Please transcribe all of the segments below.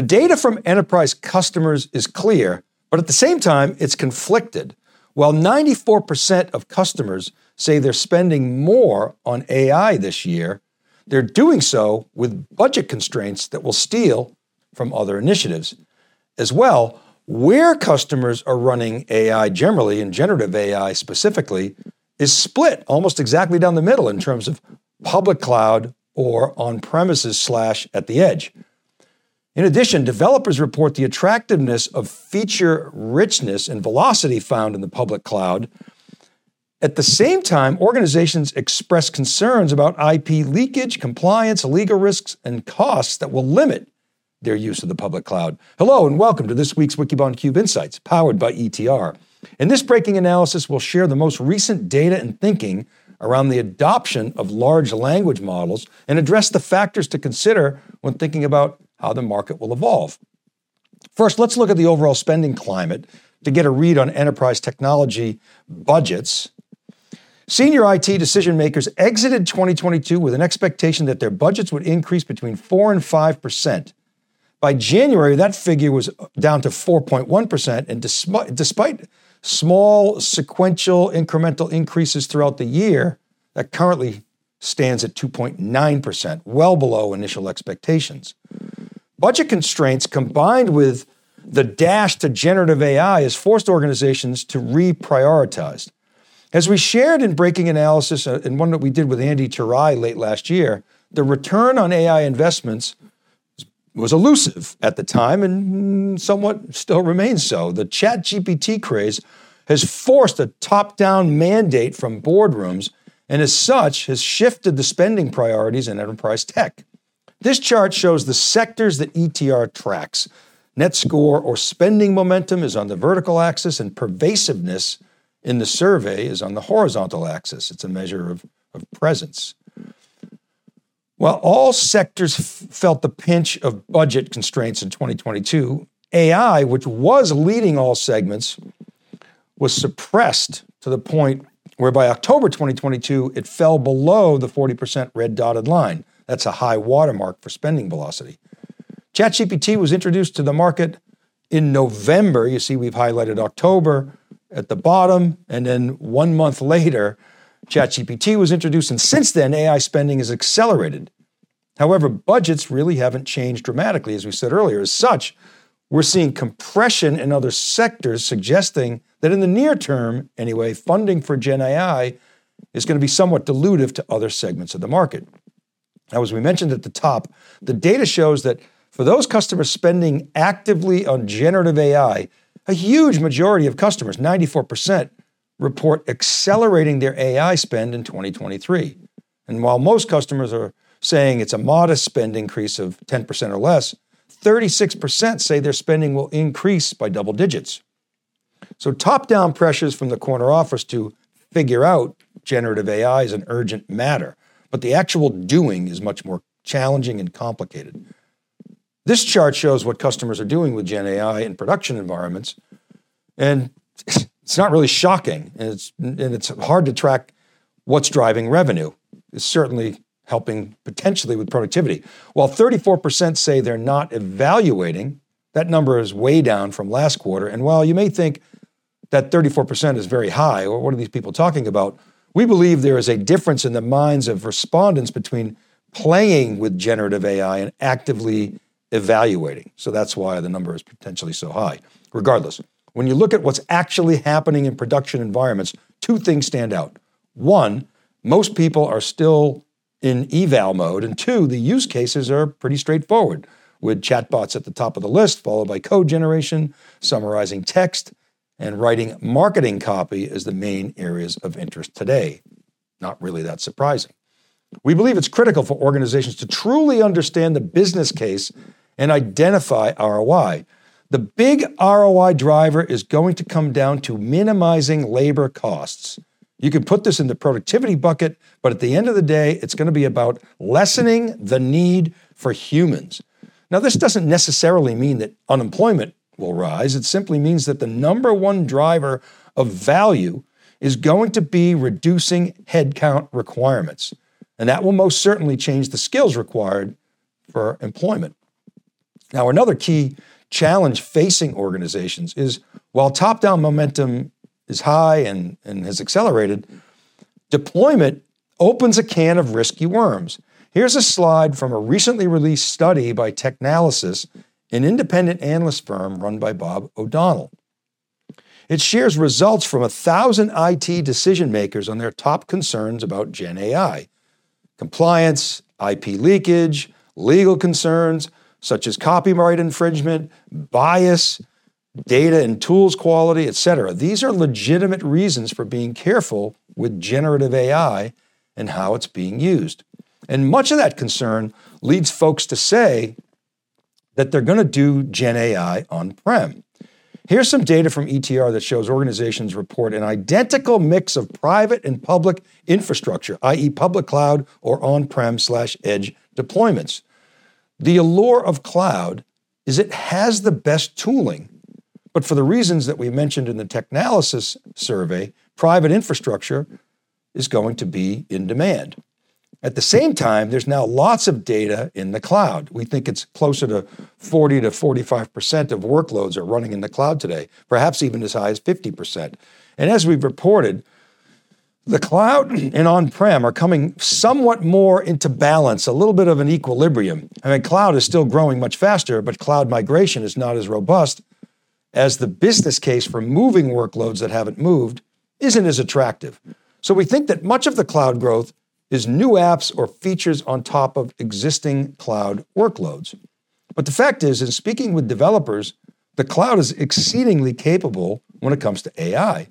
The data from enterprise customers is clear, but at the same time, it's conflicted. While 94% of customers say they're spending more on AI this year, they're doing so with budget constraints that will steal from other initiatives. As well, where customers are running AI generally and generative AI specifically is split almost exactly down the middle in terms of public cloud or on premises slash at the edge. In addition, developers report the attractiveness of feature richness and velocity found in the public cloud. At the same time, organizations express concerns about IP leakage, compliance, legal risks, and costs that will limit their use of the public cloud. Hello, and welcome to this week's Wikibon Cube Insights, powered by ETR. In this breaking analysis, we'll share the most recent data and thinking around the adoption of large language models and address the factors to consider when thinking about how the market will evolve. First, let's look at the overall spending climate to get a read on enterprise technology budgets. Senior IT decision makers exited 2022 with an expectation that their budgets would increase between 4 and 5%. By January, that figure was down to 4.1%, and despite, despite small sequential incremental increases throughout the year, that currently stands at 2.9%, well below initial expectations. Budget constraints combined with the dash to generative AI has forced organizations to reprioritize. As we shared in Breaking Analysis, uh, and one that we did with Andy Thurai late last year, the return on AI investments was elusive at the time and somewhat still remains so. The chat GPT craze has forced a top down mandate from boardrooms and as such has shifted the spending priorities in enterprise tech. This chart shows the sectors that ETR tracks. Net score or spending momentum is on the vertical axis, and pervasiveness in the survey is on the horizontal axis. It's a measure of, of presence. While all sectors f- felt the pinch of budget constraints in 2022, AI, which was leading all segments, was suppressed to the point where by October 2022, it fell below the 40% red dotted line. That's a high watermark for spending velocity. ChatGPT was introduced to the market in November. You see, we've highlighted October at the bottom, and then one month later, ChatGPT was introduced, and since then, AI spending has accelerated. However, budgets really haven't changed dramatically, as we said earlier. As such, we're seeing compression in other sectors, suggesting that in the near term, anyway, funding for Gen AI is going to be somewhat dilutive to other segments of the market. Now, as we mentioned at the top, the data shows that for those customers spending actively on generative AI, a huge majority of customers, 94%, report accelerating their AI spend in 2023. And while most customers are saying it's a modest spend increase of 10% or less, 36% say their spending will increase by double digits. So, top down pressures from the corner office to figure out generative AI is an urgent matter but the actual doing is much more challenging and complicated. This chart shows what customers are doing with Gen AI in production environments, and it's not really shocking, and it's, and it's hard to track what's driving revenue. It's certainly helping potentially with productivity. While 34% say they're not evaluating, that number is way down from last quarter. And while you may think that 34% is very high, or what are these people talking about? We believe there is a difference in the minds of respondents between playing with generative AI and actively evaluating. So that's why the number is potentially so high. Regardless, when you look at what's actually happening in production environments, two things stand out. One, most people are still in eval mode, and two, the use cases are pretty straightforward, with chatbots at the top of the list, followed by code generation, summarizing text, and writing marketing copy as the main areas of interest today. Not really that surprising. We believe it's critical for organizations to truly understand the business case and identify ROI. The big ROI driver is going to come down to minimizing labor costs. You can put this in the productivity bucket, but at the end of the day, it's going to be about lessening the need for humans. Now, this doesn't necessarily mean that unemployment will rise. It simply means that the number one driver of value is going to be reducing headcount requirements. And that will most certainly change the skills required for employment. Now, another key challenge facing organizations is while top down momentum is high and, and has accelerated, deployment opens a can of risky worms. Here's a slide from a recently released study by Technalysis, an independent analyst firm run by Bob O'Donnell. It shares results from a thousand IT decision makers on their top concerns about Gen AI compliance, IP leakage, legal concerns such as copyright infringement, bias, data and tools quality, etc. These are legitimate reasons for being careful with generative AI and how it's being used. And much of that concern leads folks to say that they're going to do Gen AI on prem. Here's some data from ETR that shows organizations report an identical mix of private and public infrastructure, i.e., public cloud or on prem slash edge deployments. The allure of cloud is it has the best tooling, but for the reasons that we mentioned in the Technalysis survey, private infrastructure is going to be in demand. At the same time, there's now lots of data in the cloud. We think it's closer to 40 to 45% of workloads are running in the cloud today, perhaps even as high as 50%. And as we've reported, the cloud and on prem are coming somewhat more into balance, a little bit of an equilibrium. I mean, cloud is still growing much faster, but cloud migration is not as robust as the business case for moving workloads that haven't moved isn't as attractive. So we think that much of the cloud growth is new apps or features on top of existing cloud workloads. But the fact is, in speaking with developers, the cloud is exceedingly capable when it comes to AI.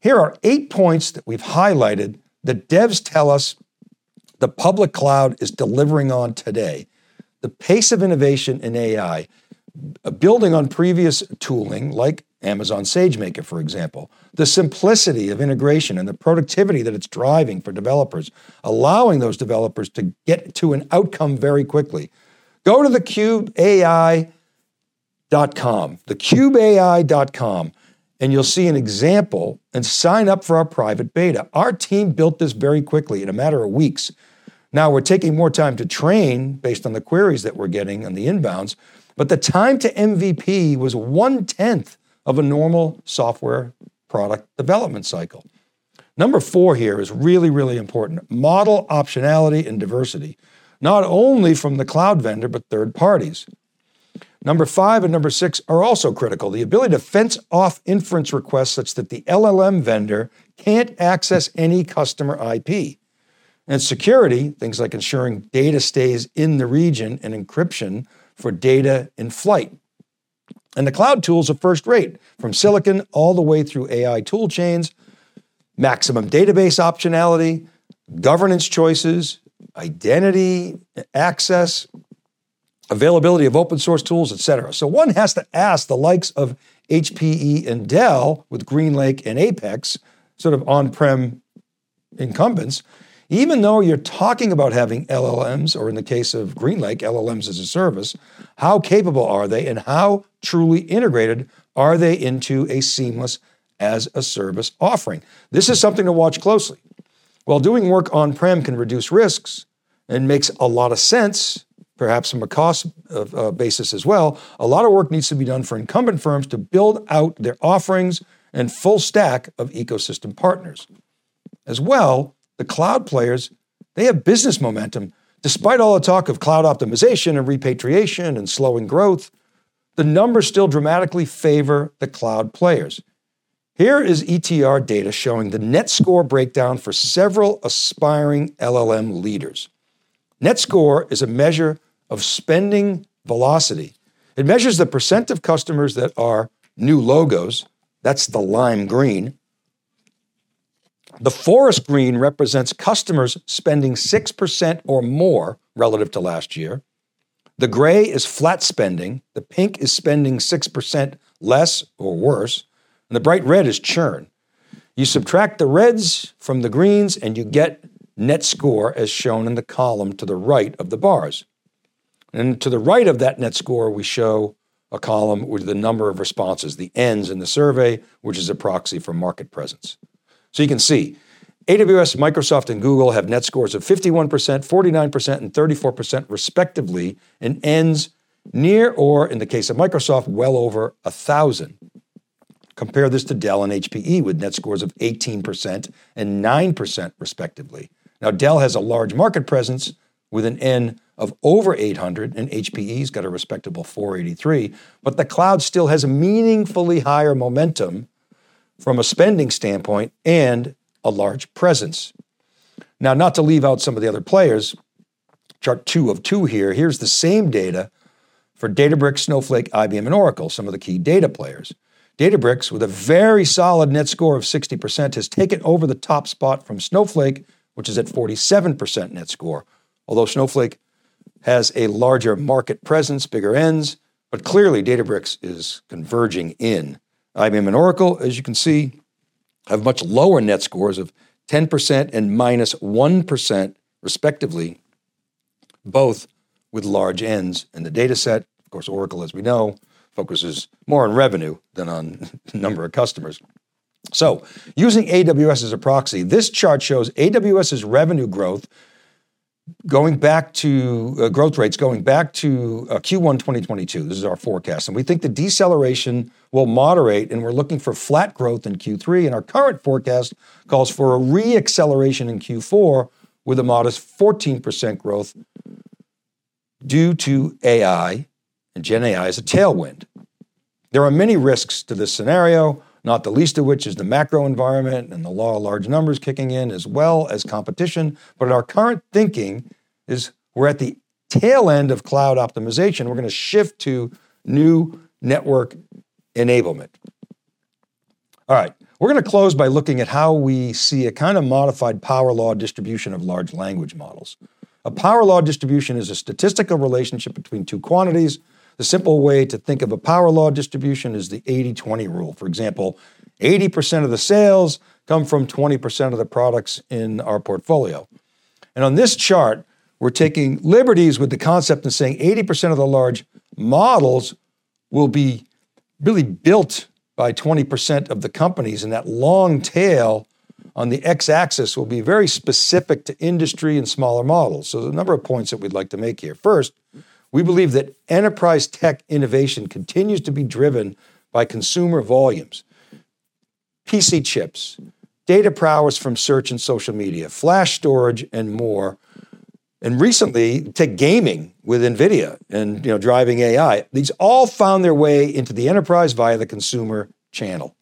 Here are eight points that we've highlighted that devs tell us the public cloud is delivering on today. The pace of innovation in AI, uh, building on previous tooling like Amazon SageMaker, for example, the simplicity of integration and the productivity that it's driving for developers, allowing those developers to get to an outcome very quickly. Go to thecubeai.com, thecubeai.com, and you'll see an example and sign up for our private beta. Our team built this very quickly in a matter of weeks. Now we're taking more time to train based on the queries that we're getting on the inbounds, but the time to MVP was one tenth of a normal software product development cycle. Number four here is really, really important model optionality and diversity, not only from the cloud vendor, but third parties. Number five and number six are also critical. The ability to fence off inference requests such that the LLM vendor can't access any customer IP. And security, things like ensuring data stays in the region and encryption for data in flight. And the cloud tools are first rate, from silicon all the way through AI tool chains, maximum database optionality, governance choices, identity, access, availability of open source tools, etc. So one has to ask the likes of HPE and Dell with GreenLake and Apex, sort of on-prem incumbents, even though you're talking about having LLMs, or in the case of GreenLake, LLMs as a service, how capable are they and how truly integrated are they into a seamless as a service offering? This is something to watch closely. While doing work on prem can reduce risks and makes a lot of sense, perhaps from a cost uh, basis as well, a lot of work needs to be done for incumbent firms to build out their offerings and full stack of ecosystem partners. As well, the cloud players, they have business momentum. Despite all the talk of cloud optimization and repatriation and slowing growth, the numbers still dramatically favor the cloud players. Here is ETR data showing the net score breakdown for several aspiring LLM leaders. Net score is a measure of spending velocity. It measures the percent of customers that are new logos, that's the lime green, the forest green represents customers spending 6% or more relative to last year. The gray is flat spending. The pink is spending 6% less or worse. And the bright red is churn. You subtract the reds from the greens and you get net score as shown in the column to the right of the bars. And to the right of that net score, we show a column with the number of responses, the N's in the survey, which is a proxy for market presence. So you can see AWS, Microsoft, and Google have net scores of 51%, 49%, and 34% respectively, and N's near or, in the case of Microsoft, well over a thousand. Compare this to Dell and HPE with net scores of 18% and 9%, respectively. Now, Dell has a large market presence with an N of over 800, and HPE's got a respectable 483, but the cloud still has a meaningfully higher momentum from a spending standpoint and a large presence. Now, not to leave out some of the other players, chart two of two here, here's the same data for Databricks, Snowflake, IBM, and Oracle, some of the key data players. Databricks, with a very solid net score of 60%, has taken over the top spot from Snowflake, which is at 47% net score. Although Snowflake has a larger market presence, bigger N's, but clearly Databricks is converging in. IBM and Oracle, as you can see, have much lower net scores of 10% and minus 1, respectively, both with large N's in the data set. Of course, Oracle, as we know, focuses more on revenue than on number of customers. So, using AWS as a proxy, this chart shows AWS's revenue growth going back to uh, growth rates going back to uh, Q1 2022. This is our forecast. And we think the deceleration will moderate, and we're looking for flat growth in Q3. And our current forecast calls for a re-acceleration in Q4 with a modest 14% growth due to AI and Gen AI as a tailwind. There are many risks to this scenario, not the least of which is the macro environment and the law of large numbers kicking in, as well as competition. But our current thinking is we're at the tail end of cloud optimization. We're going to shift to new network enablement. All right, we're going to close by looking at how we see a kind of modified power law distribution of large language models. A power law distribution is a statistical relationship between two quantities. The simple way to think of a power law distribution is the 80 20 rule. For example, 80% of the sales come from 20% of the products in our portfolio. And on this chart, we're taking liberties with the concept and saying 80% of the large models will be really built by 20% of the companies, and that long tail on the x axis will be very specific to industry and smaller models. So, there's a number of points that we'd like to make here. First, we believe that enterprise tech innovation continues to be driven by consumer volumes. PC chips, data prowess from search and social media, flash storage, and more. And recently take gaming with nvidia and you know driving ai these all found their way into the enterprise via the consumer channel.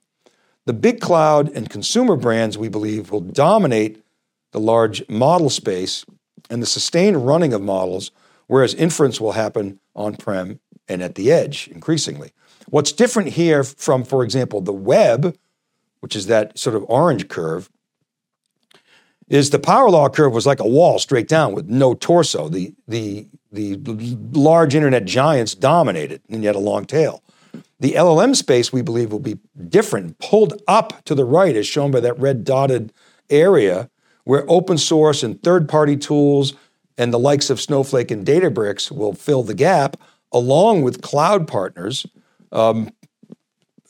The big cloud and consumer brands we believe will dominate the large model space and the sustained running of models whereas inference will happen on-prem and at the edge increasingly what's different here from for example the web which is that sort of orange curve is the power law curve was like a wall straight down with no torso. The, the, the large internet giants dominated and yet a long tail. The LLM space, we believe, will be different, pulled up to the right, as shown by that red dotted area, where open source and third party tools and the likes of Snowflake and Databricks will fill the gap, along with cloud partners. Um,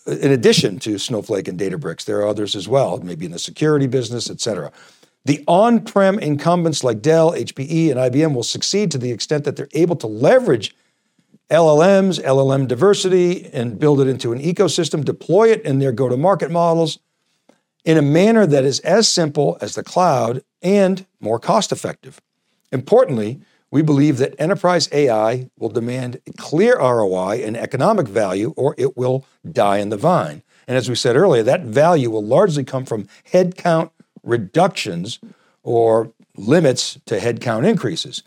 in addition to Snowflake and Databricks, there are others as well, maybe in the security business, et cetera. The on prem incumbents like Dell, HPE, and IBM will succeed to the extent that they're able to leverage LLMs, LLM diversity, and build it into an ecosystem, deploy it in their go to market models in a manner that is as simple as the cloud and more cost effective. Importantly, we believe that enterprise AI will demand clear ROI and economic value, or it will die in the vine. And as we said earlier, that value will largely come from headcount reductions or limits to headcount increases.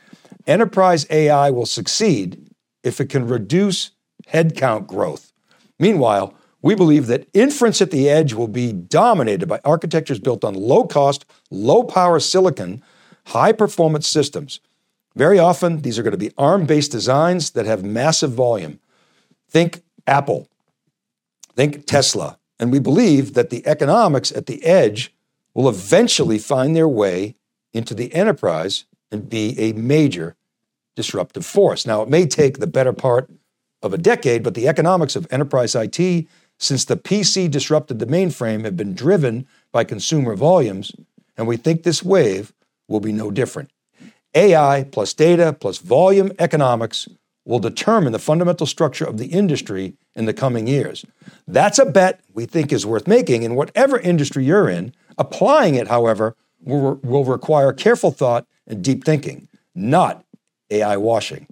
Enterprise AI will succeed if it can reduce headcount growth. Meanwhile, we believe that inference at the edge will be dominated by architectures built on low cost, low power silicon, high performance systems. Very often, these are going to be ARM based designs that have massive volume. Think Apple, think Tesla. And we believe that the economics at the edge will eventually find their way into the enterprise and be a major disruptive force. Now, it may take the better part of a decade, but the economics of enterprise IT since the PC disrupted the mainframe have been driven by consumer volumes, and we think this wave will be no different. AI plus data plus volume economics will determine the fundamental structure of the industry in the coming years. That's a bet we think is worth making in whatever industry you're in. Applying it, however, will, will require careful thought and deep thinking, not AI washing.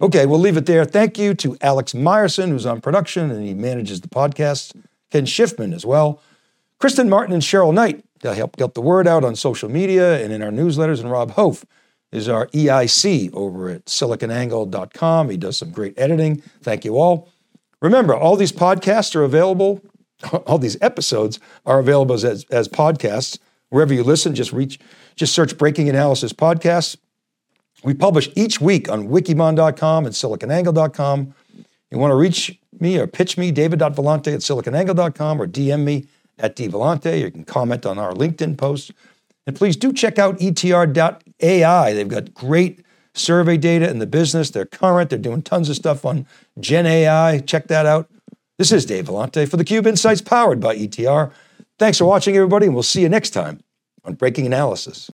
Okay, we'll leave it there. Thank you to Alex Myerson, who's on production and he manages the podcast, Ken Schiffman as well, Kristen Martin and Cheryl Knight to help get the word out on social media and in our newsletters, and Rob Hof is our EIC over at siliconangle.com. He does some great editing. Thank you all. Remember, all these podcasts are available, all these episodes are available as, as podcasts. Wherever you listen, just reach, just search Breaking Analysis Podcasts. We publish each week on wikibon.com and siliconangle.com. You want to reach me or pitch me, david.vellante at siliconangle.com or DM me at dvellante. You can comment on our LinkedIn posts. And please do check out etr.ai. They've got great survey data in the business. They're current. They're doing tons of stuff on Gen AI. Check that out. This is Dave Vellante for the Cube Insights powered by ETR. Thanks for watching, everybody, and we'll see you next time on Breaking Analysis.